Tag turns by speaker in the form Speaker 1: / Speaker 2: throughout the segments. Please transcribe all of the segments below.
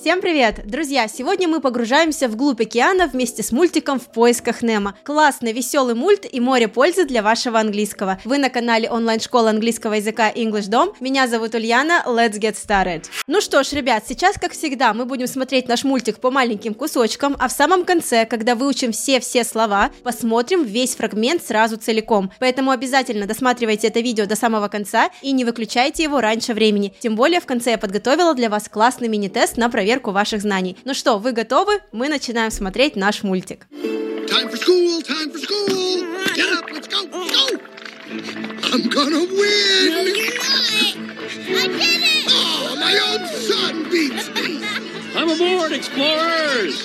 Speaker 1: Всем привет! Друзья, сегодня мы погружаемся вглубь океана вместе с мультиком «В поисках Немо». Классный, веселый мульт и море пользы для вашего английского. Вы на канале онлайн-школы английского языка English Dom. Меня зовут Ульяна, let's get started. Ну что ж, ребят, сейчас, как всегда, мы будем смотреть наш мультик по маленьким кусочкам, а в самом конце, когда выучим все-все слова, посмотрим весь фрагмент сразу целиком. Поэтому обязательно досматривайте это видео до самого конца и не выключайте его раньше времени. Тем более в конце я подготовила для вас классный мини-тест на проверку проверку ваших знаний. Ну что, вы готовы? Мы начинаем смотреть наш мультик. Time for school, time for school. Get up, let's go, let's go. I'm gonna win. No, you're not. I did it. Oh, my own son beats me. I'm aboard, explorers.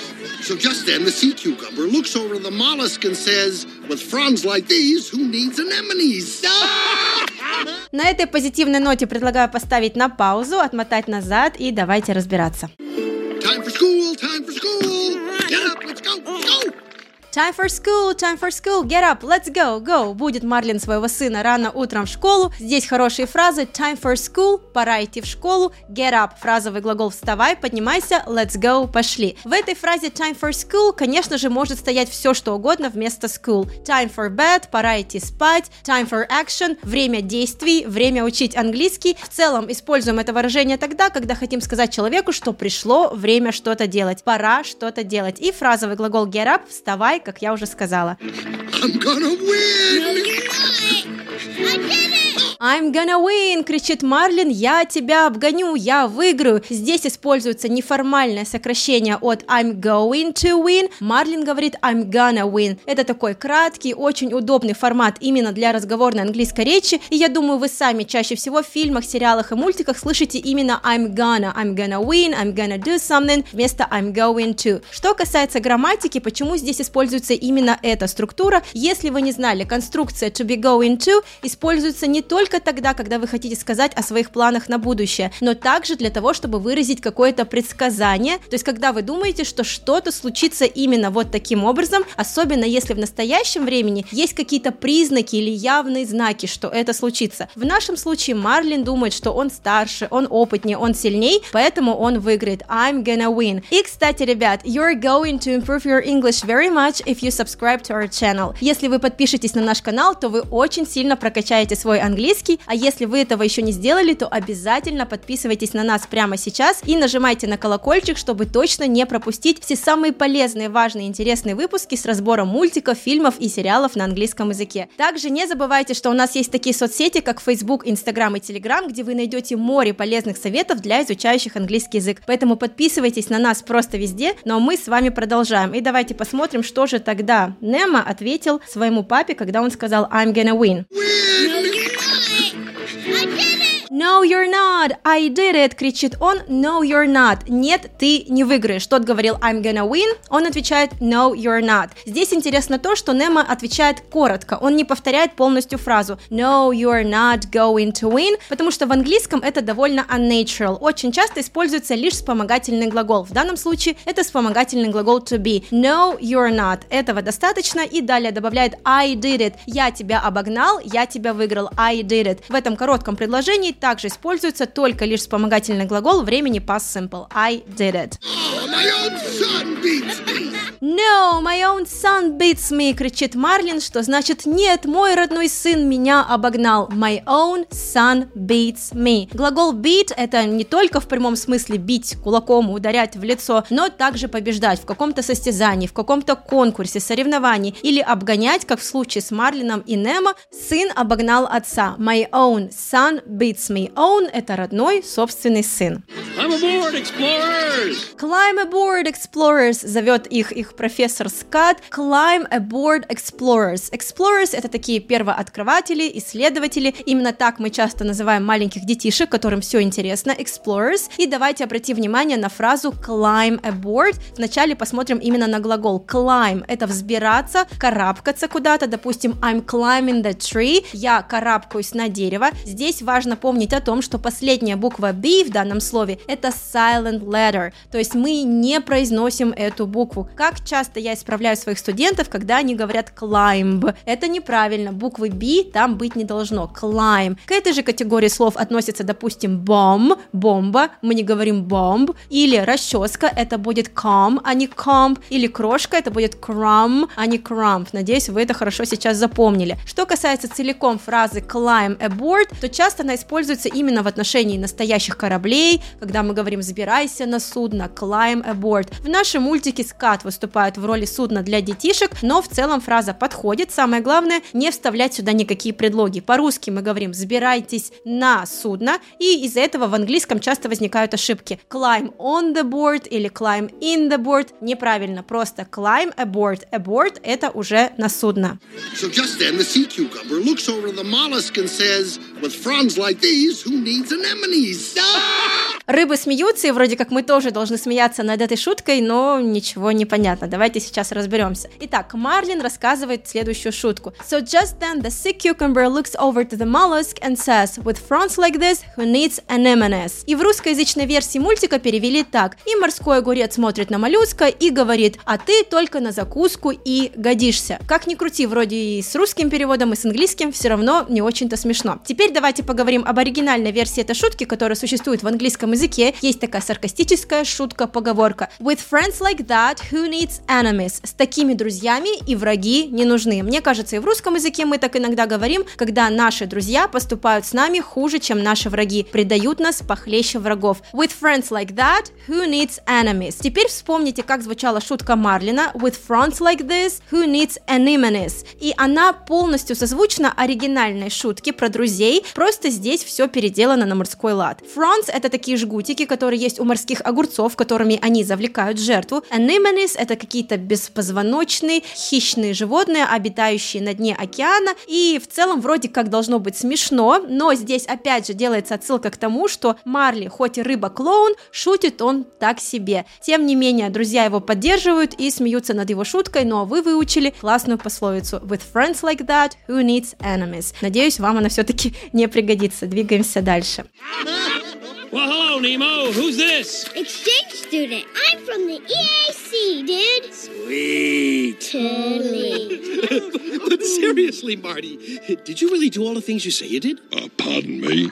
Speaker 1: So just then, the sea cucumber looks over the mollusk and says, with fronds like these, who needs anemones? На этой позитивной ноте предлагаю поставить на паузу, отмотать назад и давайте разбираться. Time for school, Time for school, time for school, get up, let's go, go. Будет Марлин своего сына рано утром в школу. Здесь хорошие фразы time for school, пора идти в школу, get up, фразовый глагол вставай, поднимайся, let's go, пошли. В этой фразе time for school, конечно же, может стоять все, что угодно вместо school. Time for bed, пора идти спать, time for action, время действий, время учить английский. В целом используем это выражение тогда, когда хотим сказать человеку, что пришло время что-то делать, пора что-то делать. И фразовый глагол get up, вставай, как я уже сказала. I'm gonna win! I'm gonna win, кричит Марлин, я тебя обгоню, я выиграю. Здесь используется неформальное сокращение от I'm going to win. Марлин говорит I'm gonna win. Это такой краткий, очень удобный формат именно для разговорной английской речи. И я думаю, вы сами чаще всего в фильмах, сериалах и мультиках слышите именно I'm gonna, I'm gonna win, I'm gonna do something вместо I'm going to. Что касается грамматики, почему здесь используется именно эта структура? Если вы не знали, конструкция to be going to используется не только только тогда, когда вы хотите сказать о своих планах на будущее, но также для того, чтобы выразить какое-то предсказание, то есть когда вы думаете, что что-то случится именно вот таким образом, особенно если в настоящем времени есть какие-то признаки или явные знаки, что это случится. В нашем случае Марлин думает, что он старше, он опытнее, он сильней, поэтому он выиграет. I'm gonna win. И, кстати, ребят, you're going to improve your English very much if you subscribe to our channel. Если вы подпишетесь на наш канал, то вы очень сильно прокачаете свой английский, английский. А если вы этого еще не сделали, то обязательно подписывайтесь на нас прямо сейчас и нажимайте на колокольчик, чтобы точно не пропустить все самые полезные, важные, интересные выпуски с разбором мультиков, фильмов и сериалов на английском языке. Также не забывайте, что у нас есть такие соцсети, как Facebook, Instagram и Telegram, где вы найдете море полезных советов для изучающих английский язык. Поэтому подписывайтесь на нас просто везде, но мы с вами продолжаем. И давайте посмотрим, что же тогда Немо ответил своему папе, когда он сказал «I'm gonna win». Again! No, you're not! I did it! кричит он. No, you're not! Нет, ты не выиграешь. Тот говорил I'm gonna win, он отвечает No, you're not. Здесь интересно то, что Немо отвечает коротко, он не повторяет полностью фразу No, you're not going to win, потому что в английском это довольно unnatural. Очень часто используется лишь вспомогательный глагол. В данном случае это вспомогательный глагол to be. No, you're not. Этого достаточно и далее добавляет I did it. Я тебя обогнал, я тебя выиграл. I did it. В этом коротком предложении также используется только лишь вспомогательный глагол времени past simple. I did it. Oh, No, my own son beats me, кричит Марлин, что значит нет, мой родной сын меня обогнал. My own son beats me. Глагол beat это не только в прямом смысле бить кулаком, ударять в лицо, но также побеждать в каком-то состязании, в каком-то конкурсе, соревновании или обгонять, как в случае с Марлином и Немо, сын обогнал отца. My own son beats me. Own – это родной, собственный сын. Climb aboard, explorers! Climb aboard, explorers! Зовет их их профессор Скат. Climb aboard, explorers. Explorers – это такие первооткрыватели, исследователи. Именно так мы часто называем маленьких детишек, которым все интересно. Explorers. И давайте обратим внимание на фразу climb aboard. Вначале посмотрим именно на глагол climb. Это взбираться, карабкаться куда-то. Допустим, I'm climbing the tree. Я карабкаюсь на дерево. Здесь важно помнить о том, что последняя буква B в данном слове это silent letter, то есть мы не произносим эту букву. Как Часто я исправляю своих студентов, когда они говорят climb. Это неправильно. Буквы B там быть не должно. Climb. К этой же категории слов относится, допустим, bomb, бомба. Мы не говорим bomb. Или расческа, это будет comb, а не comb. Или крошка, это будет crumb, а не crumb. Надеюсь, вы это хорошо сейчас запомнили. Что касается целиком фразы climb aboard, то часто она используется именно в отношении настоящих кораблей, когда мы говорим «забирайся на судно», «climb aboard». В нашем мультике скат выступает в роли судна для детишек, но в целом фраза подходит. Самое главное, не вставлять сюда никакие предлоги. По-русски мы говорим «забирайтесь на судно», и из-за этого в английском часто возникают ошибки. Climb on the board или climb in the board неправильно, просто climb aboard. Aboard – это уже на судно. So just then the sea cucumber looks over the mollusk and says, with fronds like these, who needs anemones? Рыбы смеются, и вроде как мы тоже должны смеяться над этой шуткой, но ничего не понятно. Давайте сейчас разберемся. Итак, Марлин рассказывает следующую шутку. So just then the sea cucumber looks over to the mollusk and says, with fronds like this, who needs anemones? И в русскоязычной версии мультика перевели так. И морской огурец смотрит на моллюска и говорит, а ты только на закуску и годишься. Как ни крути, вроде и с русским переводом, и с английским, все равно не очень-то смешно. Теперь давайте поговорим об оригинальной версии этой шутки, которая существует в английском языке есть такая саркастическая шутка-поговорка. With friends like that, who needs enemies? С такими друзьями и враги не нужны. Мне кажется, и в русском языке мы так иногда говорим, когда наши друзья поступают с нами хуже, чем наши враги, предают нас похлеще врагов. With friends like that, who needs enemies? Теперь вспомните, как звучала шутка Марлина. With friends like this, who needs enemies? И она полностью созвучна оригинальной шутке про друзей, просто здесь все переделано на морской лад. Fronts это такие жгутики, которые есть у морских огурцов, которыми они завлекают жертву. Anemones — это какие-то беспозвоночные, хищные животные, обитающие на дне океана, и в целом вроде как должно быть смешно, но здесь опять же делается отсылка к тому, что Марли, хоть и рыба-клоун, шутит он так себе. Тем не менее, друзья его поддерживают и смеются над его шуткой, ну а вы выучили классную пословицу «With friends like that, who needs enemies?» Надеюсь, вам она все-таки не пригодится. Двигаемся дальше. Well, hello, Nemo. Who's this? Exchange student. I'm from the EAC, dude. Sweet. Totally. but seriously, Marty, did you really do all the things you say you did? Uh, pardon me.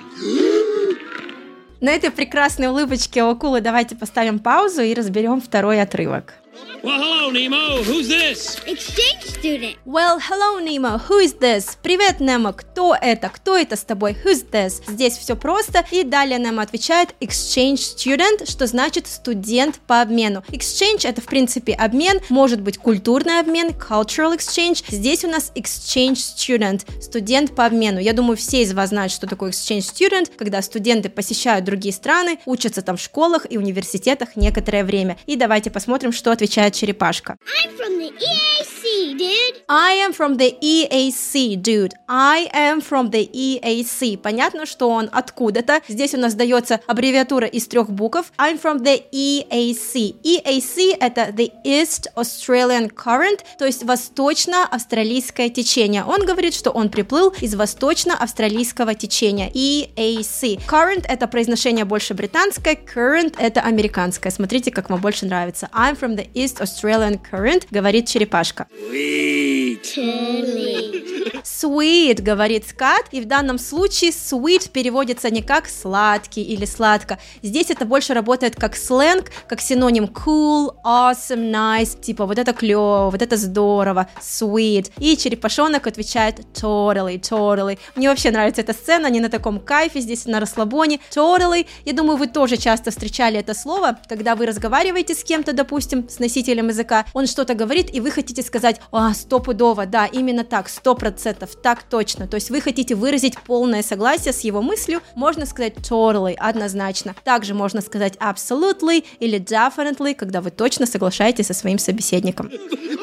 Speaker 1: На этой прекрасной улыбочке у акулы давайте поставим паузу и разберем второй отрывок. Well, hello, Nemo. Who's this? Exchange student. Well, hello, Nemo. Who is this? Привет, Немо. Кто это? Кто это с тобой? Who's this? Здесь все просто. И далее Немо отвечает exchange student, что значит студент по обмену. Exchange это, в принципе, обмен. Может быть культурный обмен, cultural exchange. Здесь у нас exchange student, студент по обмену. Я думаю, все из вас знают, что такое exchange student, когда студенты посещают другие страны, учатся там в школах и университетах некоторое время. И давайте посмотрим, что отвечает черепашка. I'm from the EAC, dude. I am from the EAC, dude. I am from the EAC. Понятно, что он откуда-то. Здесь у нас дается аббревиатура из трех букв. I'm from the EAC. EAC это the East Australian Current, то есть восточно-австралийское течение. Он говорит, что он приплыл из восточно-австралийского течения. EAC. Current это произношение больше британское, current это американское. Смотрите, как вам больше нравится. I'm from the East Australian Current, говорит черепашка. Sweet. Sweet, говорит скат, и в данном случае sweet переводится не как сладкий или сладко. Здесь это больше работает как сленг, как синоним cool, awesome, nice, типа вот это клево, вот это здорово, sweet. И черепашонок отвечает totally, totally. Мне вообще нравится эта сцена, они на таком кайфе, здесь на расслабоне. Totally, я думаю, вы тоже часто встречали это слово, когда вы разговариваете с кем-то, допустим, с носителем языка, он что-то говорит, и вы хотите сказать, а, стопудово, да, именно так, сто процентов, так точно. То есть вы хотите выразить полное согласие с его мыслью, можно сказать totally, однозначно. Также можно сказать absolutely или definitely, когда вы точно соглашаетесь со своим собеседником.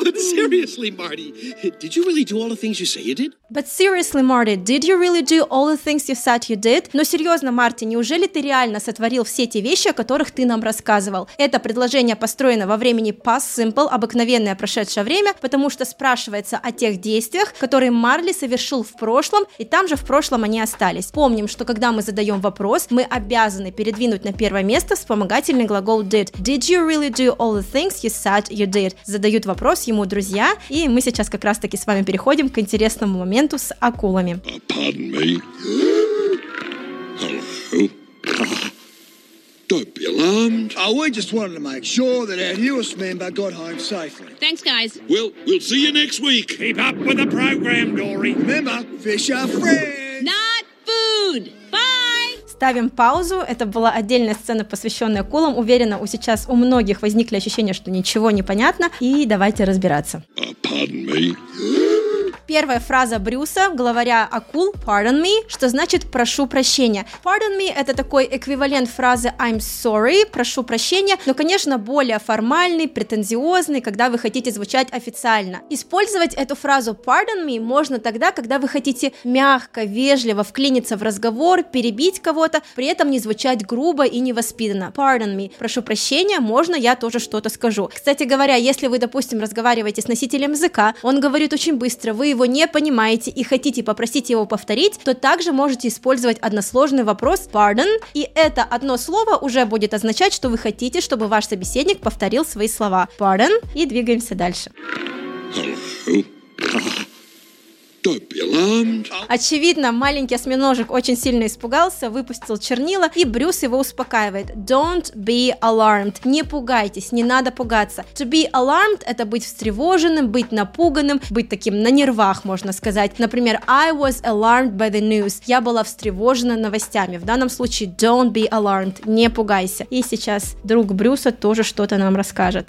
Speaker 2: but seriously, Marty, did you really do all the things you say you did?
Speaker 1: But seriously, Marty, did you really do all the things you said you did? Но серьезно, Марти, неужели ты реально сотворил все те вещи, о которых ты нам рассказывал? Это предложение построено во времени past simple, обыкновенное прошедшее время, потому что спрашивается о тех действиях, которые Марли совершил в прошлом, и там же в прошлом они остались. Помним, что когда мы задаем вопрос, мы обязаны передвинуть на первое место вспомогательный глагол did. Did you really do all the things you said you did? Задают вопрос ему друзья, и мы сейчас как раз-таки с вами переходим к интересному моменту с акулами.
Speaker 3: Uh. Don't be alarmed.
Speaker 4: Oh, we just wanted to make sure that our newest member got home safely.
Speaker 5: Thanks, guys.
Speaker 3: Well, we'll see you next week.
Speaker 2: Keep up with the program, Dory.
Speaker 4: Remember, fish are friends.
Speaker 5: Not food. Bye.
Speaker 1: Ставим паузу. Это была отдельная сцена, посвященная акулам. Уверена, у сейчас у многих возникли ощущения, что ничего не понятно. И давайте разбираться.
Speaker 3: Uh, pardon me.
Speaker 1: Первая фраза Брюса, главаря акул, pardon me, что значит прошу прощения. Pardon me это такой эквивалент фразы I'm sorry, прошу прощения, но, конечно, более формальный, претензиозный, когда вы хотите звучать официально. Использовать эту фразу pardon me можно тогда, когда вы хотите мягко, вежливо вклиниться в разговор, перебить кого-то, при этом не звучать грубо и невоспитанно. Pardon me, прошу прощения, можно я тоже что-то скажу. Кстати говоря, если вы, допустим, разговариваете с носителем языка, он говорит очень быстро, вы его не понимаете и хотите попросить его повторить, то также можете использовать односложный вопрос pardon, и это одно слово уже будет означать, что вы хотите, чтобы ваш собеседник повторил свои слова. Pardon, и двигаемся дальше. Очевидно, маленький осьминожек очень сильно испугался, выпустил чернила, и Брюс его успокаивает. Don't be alarmed. Не пугайтесь, не надо пугаться. To be alarmed — это быть встревоженным, быть напуганным, быть таким на нервах, можно сказать. Например, I was alarmed by the news. Я была встревожена новостями. В данном случае don't be alarmed. Не пугайся. И сейчас друг Брюса тоже что-то нам расскажет.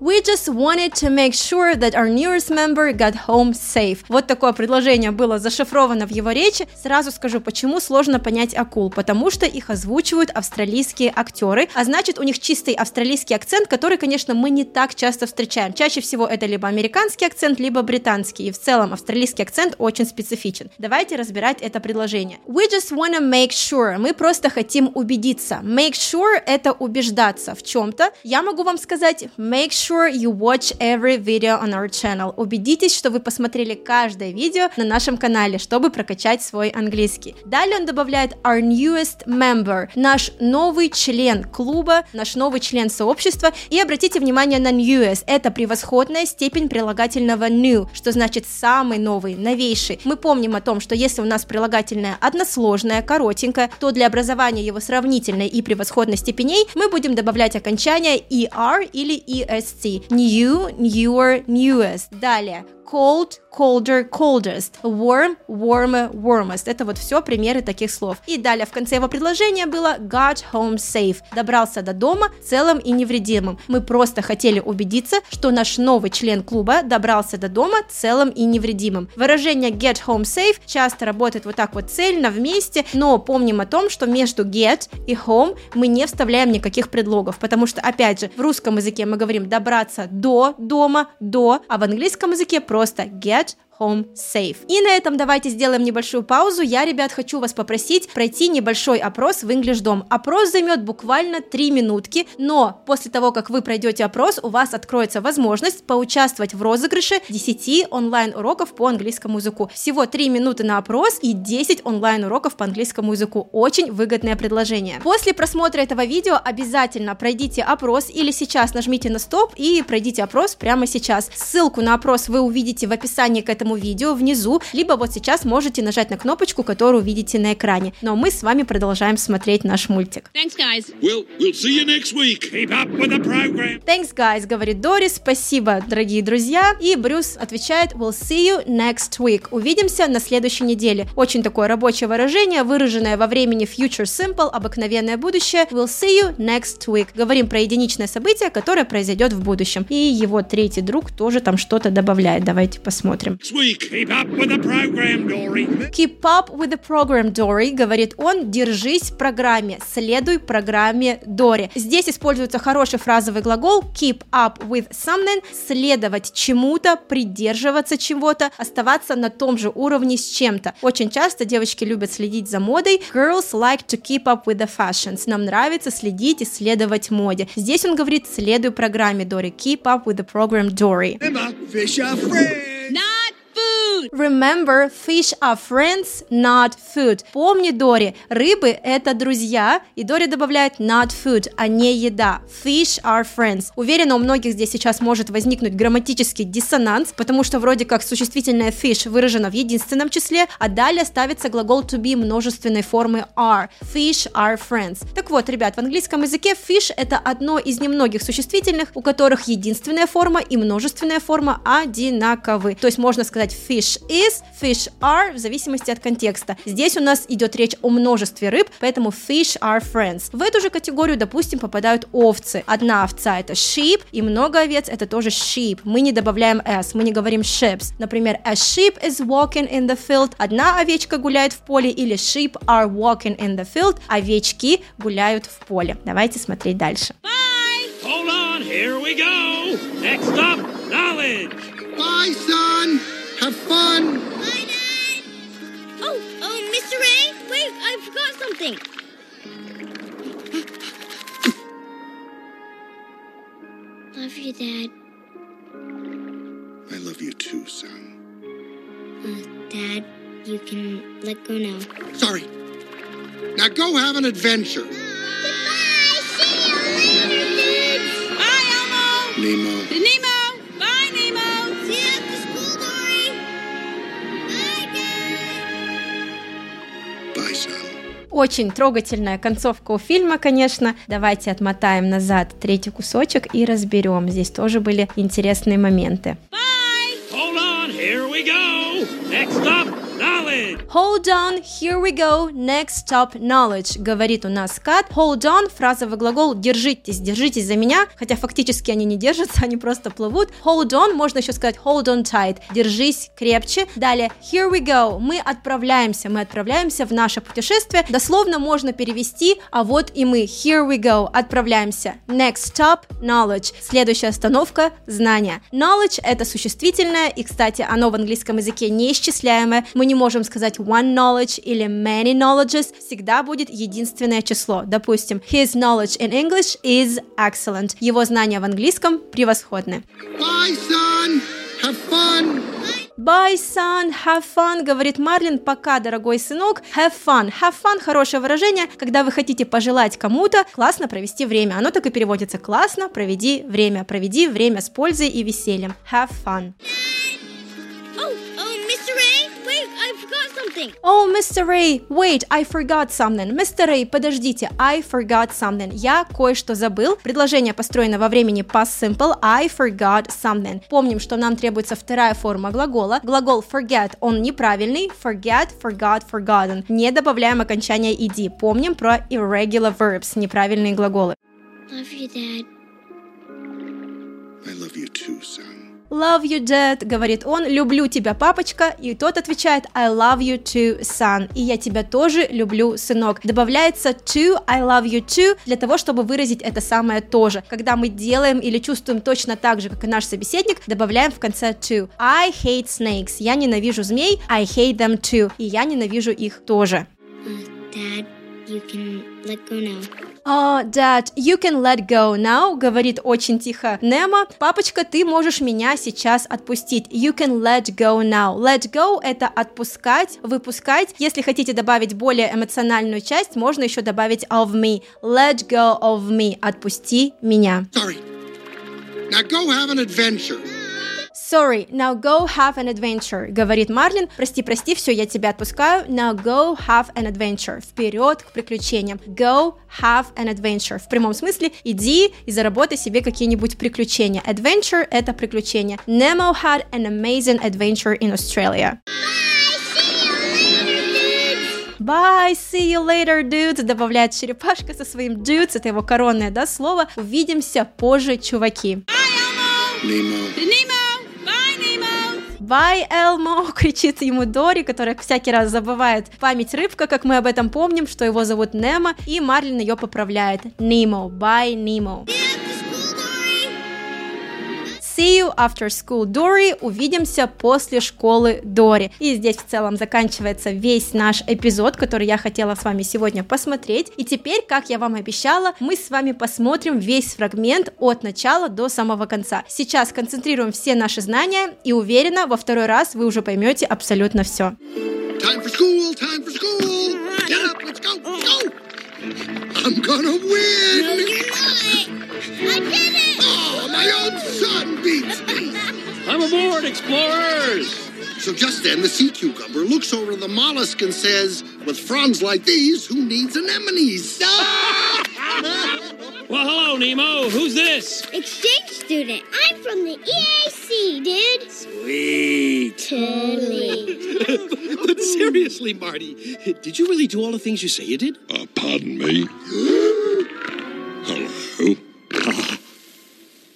Speaker 4: We just wanted
Speaker 1: wanted to make sure that our newest member got home safe. Вот такое предложение было зашифровано в его речи. Сразу скажу, почему сложно понять акул. Потому что их озвучивают австралийские актеры, а значит у них чистый австралийский акцент, который, конечно, мы не так часто встречаем. Чаще всего это либо американский акцент, либо британский. И в целом австралийский акцент очень специфичен. Давайте разбирать это предложение. We just wanna make sure. Мы просто хотим убедиться. Make sure это убеждаться в чем-то. Я могу вам сказать make sure you watch every video on our channel. Убедитесь, что вы посмотрели каждое видео на нашем канале, чтобы прокачать свой английский. Далее он добавляет our newest member, наш новый член клуба, наш новый член сообщества. И обратите внимание на newest, это превосходная степень прилагательного new, что значит самый новый, новейший. Мы помним о том, что если у нас прилагательное односложное, коротенькое, то для образования его сравнительной и превосходной степеней мы будем добавлять окончание er или est. New, newer, newest. Далее. Cold, colder, coldest. Warm, warmer, warmest. Это вот все примеры таких слов. И далее в конце его предложения было got home safe. Добрался до дома целым и невредимым. Мы просто хотели убедиться, что наш новый член клуба добрался до дома целым и невредимым. Выражение get home safe часто работает вот так вот цельно вместе, но помним о том, что между get и home мы не вставляем никаких предлогов, потому что, опять же, в русском языке мы говорим добраться до дома, до, а в английском языке просто просто get home safe. И на этом давайте сделаем небольшую паузу. Я, ребят, хочу вас попросить пройти небольшой опрос в English Dom. Опрос займет буквально 3 минутки, но после того, как вы пройдете опрос, у вас откроется возможность поучаствовать в розыгрыше 10 онлайн-уроков по английскому языку. Всего 3 минуты на опрос и 10 онлайн-уроков по английскому языку. Очень выгодное предложение. После просмотра этого видео обязательно пройдите опрос или сейчас нажмите на стоп и пройдите опрос прямо сейчас. Ссылку на опрос вы увидите в описании к этому видео внизу, либо вот сейчас можете нажать на кнопочку, которую видите на экране. Но мы с вами продолжаем смотреть наш мультик.
Speaker 5: Thanks, guys.
Speaker 3: Well, we'll see you next week.
Speaker 2: Keep up with the program.
Speaker 1: Thanks, guys, говорит Дорис. Спасибо, дорогие друзья. И Брюс отвечает We'll see you next week. Увидимся на следующей неделе. Очень такое рабочее выражение, выраженное во времени future simple, обыкновенное будущее. We'll see you next week. Говорим про единичное событие, которое произойдет в будущем. И его третий друг тоже там что-то добавляет. Давайте посмотрим.
Speaker 3: Week. Keep up with the program, Dory.
Speaker 1: Keep up with the program, Dory, говорит он, держись в программе, следуй программе Дори. Здесь используется хороший фразовый глагол keep up with something, следовать чему-то, придерживаться чего-то, оставаться на том же уровне с чем-то. Очень часто девочки любят следить за модой. Girls like to keep up with the fashions. Нам нравится следить и следовать моде. Здесь он говорит, следуй программе Дори. Keep up with the program Dory.
Speaker 4: Remember, fish are friends.
Speaker 1: Remember, fish are friends, not food. Помни, Дори, рыбы – это друзья, и Дори добавляет not food, а не еда. Fish are friends. Уверена, у многих здесь сейчас может возникнуть грамматический диссонанс, потому что вроде как существительное fish выражено в единственном числе, а далее ставится глагол to be множественной формы are. Fish are friends. Так вот, ребят, в английском языке fish – это одно из немногих существительных, у которых единственная форма и множественная форма одинаковы. То есть можно сказать fish is, fish are в зависимости от контекста. Здесь у нас идет речь о множестве рыб, поэтому fish are friends. В эту же категорию, допустим, попадают овцы. Одна овца это sheep, и много овец это тоже sheep. Мы не добавляем s, мы не говорим sheeps. Например, a sheep is walking in the field. Одна овечка гуляет в поле, или sheep are walking in the field. Овечки гуляют в поле. Давайте смотреть дальше.
Speaker 3: Hold on, here we go. Next up, knowledge.
Speaker 4: Bye, son. Have fun.
Speaker 5: Bye, Dad. Oh, oh, Mr. Ray. Wait, I forgot something. Love you, Dad.
Speaker 4: I love you too, son.
Speaker 5: Uh, Dad, you can let go now.
Speaker 4: Sorry. Now go have an adventure.
Speaker 5: Goodbye. See you later, dudes. Bye, Elmo.
Speaker 4: Nemo.
Speaker 5: Nemo.
Speaker 1: Очень трогательная концовка у фильма, конечно. Давайте отмотаем назад третий кусочек и разберем. Здесь тоже были интересные моменты.
Speaker 3: Hold on, here we go.
Speaker 1: Hold on, here we go, next stop knowledge, говорит у нас Кат. Hold on, фразовый глагол держитесь, держитесь за меня, хотя фактически они не держатся, они просто плывут. Hold on, можно еще сказать hold on tight, держись крепче. Далее, here we go, мы отправляемся, мы отправляемся в наше путешествие. Дословно можно перевести, а вот и мы, here we go, отправляемся. Next stop, knowledge, следующая остановка, знание. Knowledge это существительное, и, кстати, оно в английском языке неисчисляемое. Мы не можем сказать one knowledge или many knowledges, всегда будет единственное число. Допустим, his knowledge in English is excellent. Его знания в английском превосходны.
Speaker 4: Bye, son. Have fun.
Speaker 1: Bye, son, have fun, говорит Марлин, пока, дорогой сынок. Have fun. Have fun – хорошее выражение, когда вы хотите пожелать кому-то классно провести время. Оно так и переводится классно, проведи время, проведи время с пользой и весельем. Have fun.
Speaker 5: Oh, oh, Mr. Ray. Wait, I forgot something.
Speaker 1: Oh, Mr. Ray, wait, I forgot something. Mr. Ray, подождите, I forgot something. Я кое-что забыл. Предложение построено во времени past simple. I forgot something. Помним, что нам требуется вторая форма глагола. Глагол forget, он неправильный. Forget, forgot, forgotten. Не добавляем окончание ed. Помним про irregular verbs, неправильные глаголы.
Speaker 5: Love you, Dad.
Speaker 4: I love you too, son.
Speaker 1: Love you, dad, говорит он, люблю тебя, папочка, и тот отвечает I love you too, son, и я тебя тоже люблю, сынок. Добавляется to, I love you too, для того, чтобы выразить это самое тоже. Когда мы делаем или чувствуем точно так же, как и наш собеседник, добавляем в конце to. I hate snakes, я ненавижу змей, I hate them too, и я ненавижу их тоже.
Speaker 5: Dad, you can let go now.
Speaker 1: О, dad, you can let go now, говорит очень тихо Немо. Папочка, ты можешь меня сейчас отпустить. You can let go now. Let go – это отпускать, выпускать. Если хотите добавить более эмоциональную часть, можно еще добавить of me. Let go of me. Отпусти меня.
Speaker 4: Sorry. Now go have an adventure.
Speaker 1: Sorry, now go have an adventure, говорит Марлин. Прости, прости, все, я тебя отпускаю. Now go have an adventure. Вперед к приключениям. Go have an adventure. В прямом смысле, иди и заработай себе какие-нибудь приключения. Adventure – это приключение. Nemo had an amazing adventure in Australia. Bye, see you later, dudes, добавляет черепашка со своим dudes, это его коронное, да, слово. Увидимся позже, чуваки.
Speaker 4: Nemo.
Speaker 5: Nemo. Bye, Nemo.
Speaker 1: Bye, Elmo, кричит ему Дори, которая всякий раз забывает память рыбка, как мы об этом помним, что его зовут Немо, и Марлин ее поправляет. Bye, Nemo.
Speaker 5: See
Speaker 1: See you after school, Dory. Увидимся после школы Дори. И здесь в целом заканчивается весь наш эпизод, который я хотела с вами сегодня посмотреть. И теперь, как я вам обещала, мы с вами посмотрим весь фрагмент от начала до самого конца. Сейчас концентрируем все наши знания и уверена, во второй раз вы уже поймете абсолютно все.
Speaker 4: Time for school, time for school. Get up, let's go, go. I'm gonna
Speaker 5: No,
Speaker 4: win.
Speaker 5: you're not. I did it.
Speaker 4: Oh, my own son beats me.
Speaker 3: I'm aboard, explorers!
Speaker 4: So just then, the sea cucumber looks over the mollusk and says, with fronds like these, who needs anemones?
Speaker 3: Well, hello, Nemo. Who's this?
Speaker 5: Exchange student. I'm from the EAC, dude.
Speaker 3: Sweet.
Speaker 5: Totally.
Speaker 2: But seriously, Marty, did you really do all the things you say you did?
Speaker 6: Uh, pardon me? Hello?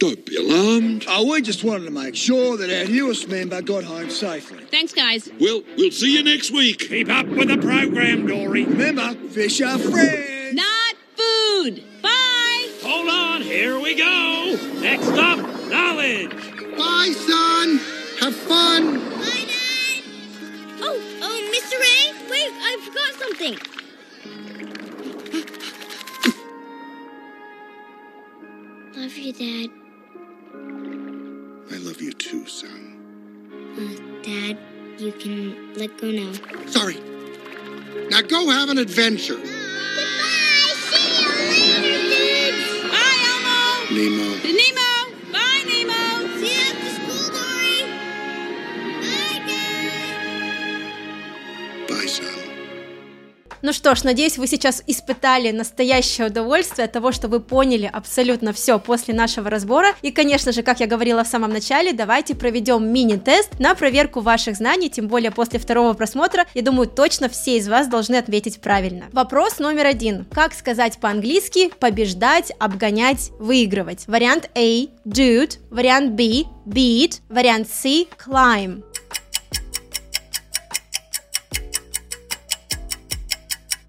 Speaker 6: Don't be alarmed.
Speaker 4: Oh, we just wanted to make sure that our newest member got home safely.
Speaker 7: Thanks, guys.
Speaker 6: Well, we'll see you next week.
Speaker 3: Keep up with the program, Dory.
Speaker 4: Remember, fish are friends.
Speaker 7: Not food. Bye.
Speaker 3: Hold on, here we go. Next up, knowledge.
Speaker 4: Bye, son. Have fun.
Speaker 5: Bye, Dad. Oh, oh, Mr. Ray. Wait, I forgot something. Love you, Dad.
Speaker 6: I love you too, son.
Speaker 5: Uh, Dad, you can let go now.
Speaker 4: Sorry. Now go have an adventure.
Speaker 5: Goodbye. See you later, dudes.
Speaker 7: Bye, Elmo.
Speaker 6: Nemo.
Speaker 7: Nemo.
Speaker 1: Ну что ж, надеюсь, вы сейчас испытали настоящее удовольствие от того, что вы поняли абсолютно все после нашего разбора. И, конечно же, как я говорила в самом начале, давайте проведем мини-тест на проверку ваших знаний, тем более после второго просмотра. Я думаю, точно все из вас должны ответить правильно. Вопрос номер один. Как сказать по-английски побеждать, обгонять, выигрывать? Вариант A – dude, вариант B – beat, вариант C – climb.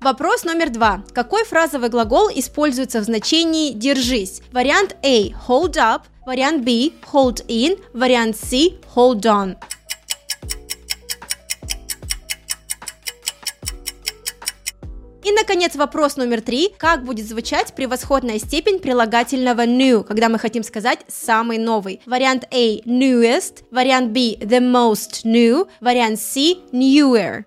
Speaker 1: Вопрос номер два. Какой фразовый глагол используется в значении «держись»? Вариант A – hold up, вариант B – hold in, вариант C – hold on. И, наконец, вопрос номер три. Как будет звучать превосходная степень прилагательного new, когда мы хотим сказать «самый новый»? Вариант A – newest, вариант B – the most new, вариант C – newer.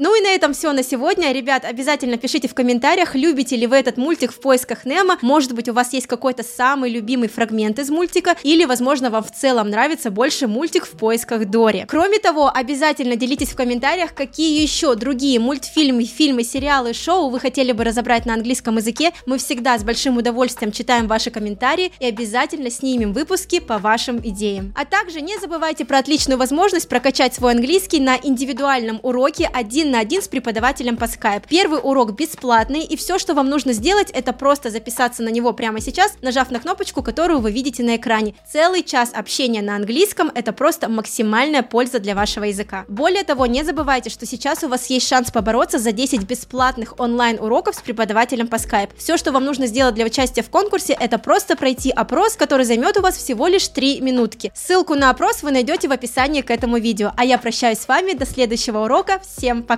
Speaker 1: Ну и на этом все на сегодня. Ребят, обязательно пишите в комментариях, любите ли вы этот мультик в поисках Немо. Может быть, у вас есть какой-то самый любимый фрагмент из мультика, или, возможно, вам в целом нравится больше мультик в поисках Дори. Кроме того, обязательно делитесь в комментариях, какие еще другие мультфильмы, фильмы, сериалы, шоу вы хотели бы разобрать на английском языке. Мы всегда с большим удовольствием читаем ваши комментарии и обязательно снимем выпуски по вашим идеям. А также не забывайте про отличную возможность прокачать свой английский на индивидуальном уроке один на один с преподавателем по Skype. Первый урок бесплатный, и все, что вам нужно сделать, это просто записаться на него прямо сейчас, нажав на кнопочку, которую вы видите на экране. Целый час общения на английском – это просто максимальная польза для вашего языка. Более того, не забывайте, что сейчас у вас есть шанс побороться за 10 бесплатных онлайн-уроков с преподавателем по Skype. Все, что вам нужно сделать для участия в конкурсе, это просто пройти опрос, который займет у вас всего лишь 3 минутки. Ссылку на опрос вы найдете в описании к этому видео. А я прощаюсь с вами до следующего урока. Всем пока!